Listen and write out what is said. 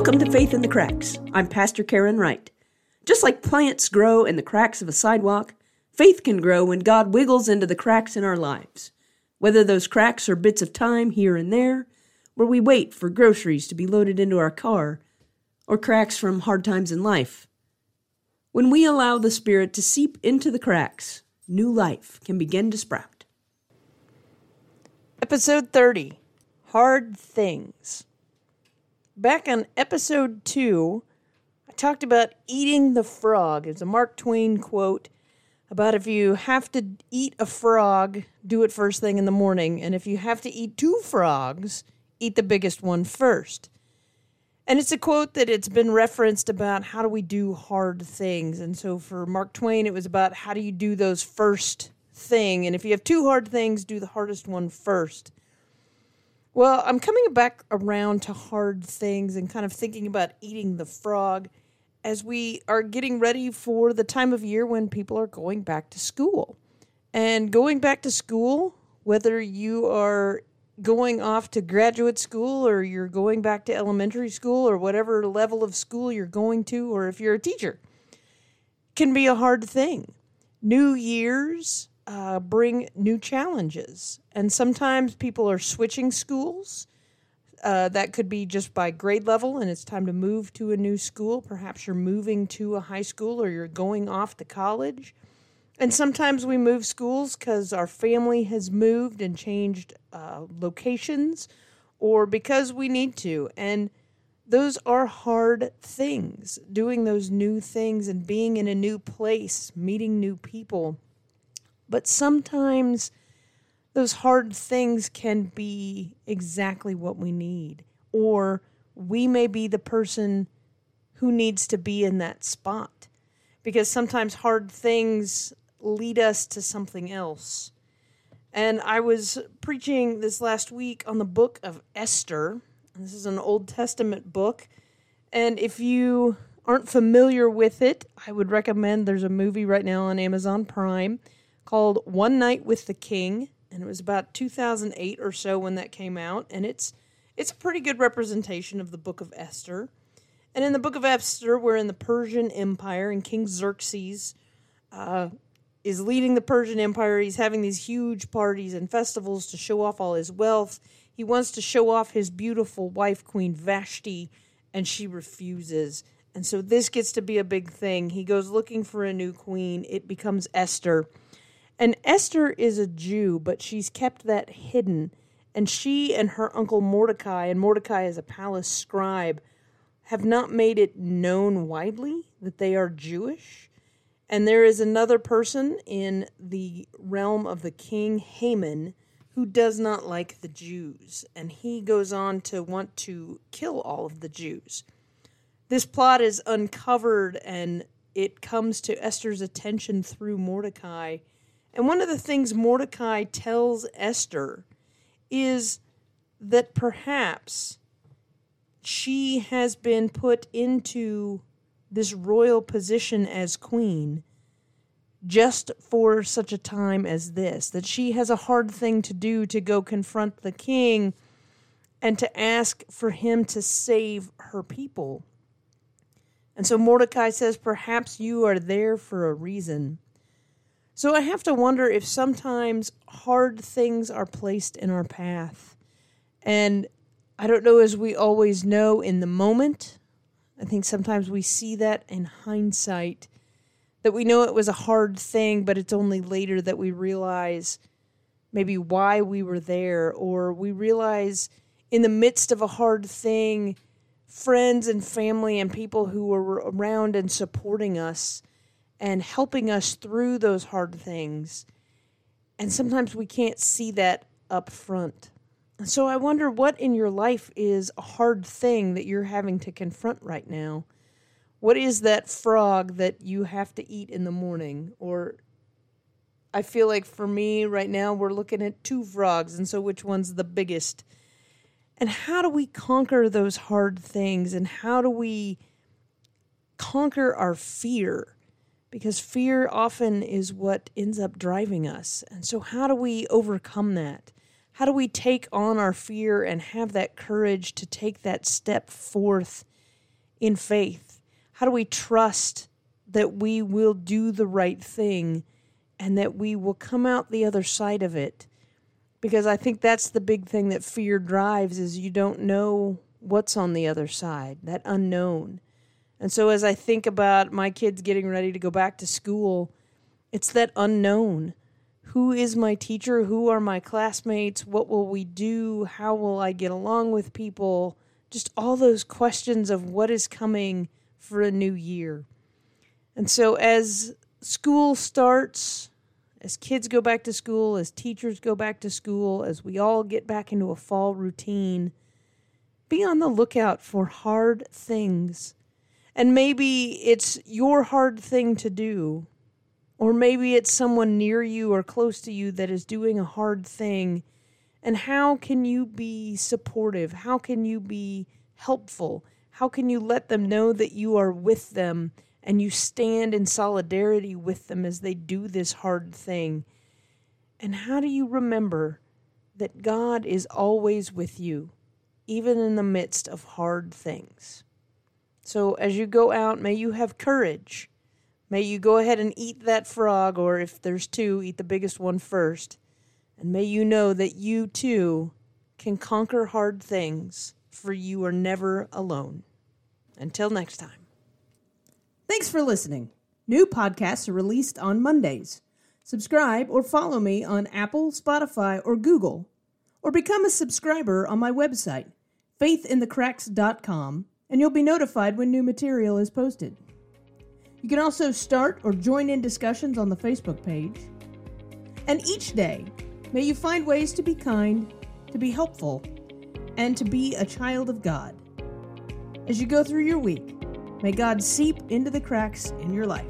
Welcome to Faith in the Cracks. I'm Pastor Karen Wright. Just like plants grow in the cracks of a sidewalk, faith can grow when God wiggles into the cracks in our lives. Whether those cracks are bits of time here and there, where we wait for groceries to be loaded into our car, or cracks from hard times in life. When we allow the Spirit to seep into the cracks, new life can begin to sprout. Episode 30 Hard Things. Back on episode 2, I talked about eating the frog. It's a Mark Twain quote about if you have to eat a frog, do it first thing in the morning. And if you have to eat two frogs, eat the biggest one first. And it's a quote that it's been referenced about how do we do hard things. And so for Mark Twain, it was about how do you do those first thing. And if you have two hard things, do the hardest one first. Well, I'm coming back around to hard things and kind of thinking about eating the frog as we are getting ready for the time of year when people are going back to school. And going back to school, whether you are going off to graduate school or you're going back to elementary school or whatever level of school you're going to, or if you're a teacher, can be a hard thing. New years uh, bring new challenges, and sometimes people are switching schools. Uh, that could be just by grade level, and it's time to move to a new school. Perhaps you're moving to a high school or you're going off to college. And sometimes we move schools because our family has moved and changed uh, locations or because we need to. And those are hard things. Doing those new things and being in a new place, meeting new people. But sometimes those hard things can be exactly what we need. Or we may be the person who needs to be in that spot. Because sometimes hard things lead us to something else. And I was preaching this last week on the book of Esther. This is an Old Testament book. And if you aren't familiar with it, I would recommend there's a movie right now on Amazon Prime called One Night with the King. And it was about 2008 or so when that came out. And it's it's a pretty good representation of the book of Esther. And in the book of Esther, we're in the Persian Empire, and King Xerxes uh, is leading the Persian Empire. He's having these huge parties and festivals to show off all his wealth. He wants to show off his beautiful wife, Queen Vashti, and she refuses. And so this gets to be a big thing. He goes looking for a new queen. It becomes Esther. And Esther is a Jew, but she's kept that hidden. And she and her uncle Mordecai, and Mordecai is a palace scribe, have not made it known widely that they are Jewish. And there is another person in the realm of the king, Haman, who does not like the Jews. And he goes on to want to kill all of the Jews. This plot is uncovered and it comes to Esther's attention through Mordecai. And one of the things Mordecai tells Esther is that perhaps she has been put into this royal position as queen just for such a time as this, that she has a hard thing to do to go confront the king and to ask for him to save her people. And so Mordecai says, Perhaps you are there for a reason. So I have to wonder if sometimes hard things are placed in our path. And I don't know as we always know in the moment I think sometimes we see that in hindsight that we know it was a hard thing, but it's only later that we realize maybe why we were there, or we realize in the midst of a hard thing, friends and family and people who were around and supporting us and helping us through those hard things. And sometimes we can't see that up front. So I wonder what in your life is a hard thing that you're having to confront right now. What is that frog that you have to eat in the morning? Or I feel like for me right now, we're looking at two frogs, and so which one's the biggest? And how do we conquer those hard things? And how do we conquer our fear? Because fear often is what ends up driving us. And so, how do we overcome that? how do we take on our fear and have that courage to take that step forth in faith? How do we trust that we will do the right thing and that we will come out the other side of it? Because I think that's the big thing that fear drives is you don't know what's on the other side, that unknown. And so as I think about my kids getting ready to go back to school, it's that unknown. Who is my teacher? Who are my classmates? What will we do? How will I get along with people? Just all those questions of what is coming for a new year. And so as school starts, as kids go back to school, as teachers go back to school, as we all get back into a fall routine, be on the lookout for hard things. And maybe it's your hard thing to do, or maybe it's someone near you or close to you that is doing a hard thing. And how can you be supportive? How can you be helpful? How can you let them know that you are with them and you stand in solidarity with them as they do this hard thing? And how do you remember that God is always with you? even in the midst of hard things. So as you go out, may you have courage. May you go ahead and eat that frog, or if there's two, eat the biggest one first. And may you know that you too can conquer hard things, for you are never alone. Until next time. Thanks for listening. New podcasts are released on Mondays. Subscribe or follow me on Apple, Spotify, or Google, or become a subscriber on my website faithinthecracks.com, and you'll be notified when new material is posted. You can also start or join in discussions on the Facebook page. And each day, may you find ways to be kind, to be helpful, and to be a child of God. As you go through your week, may God seep into the cracks in your life.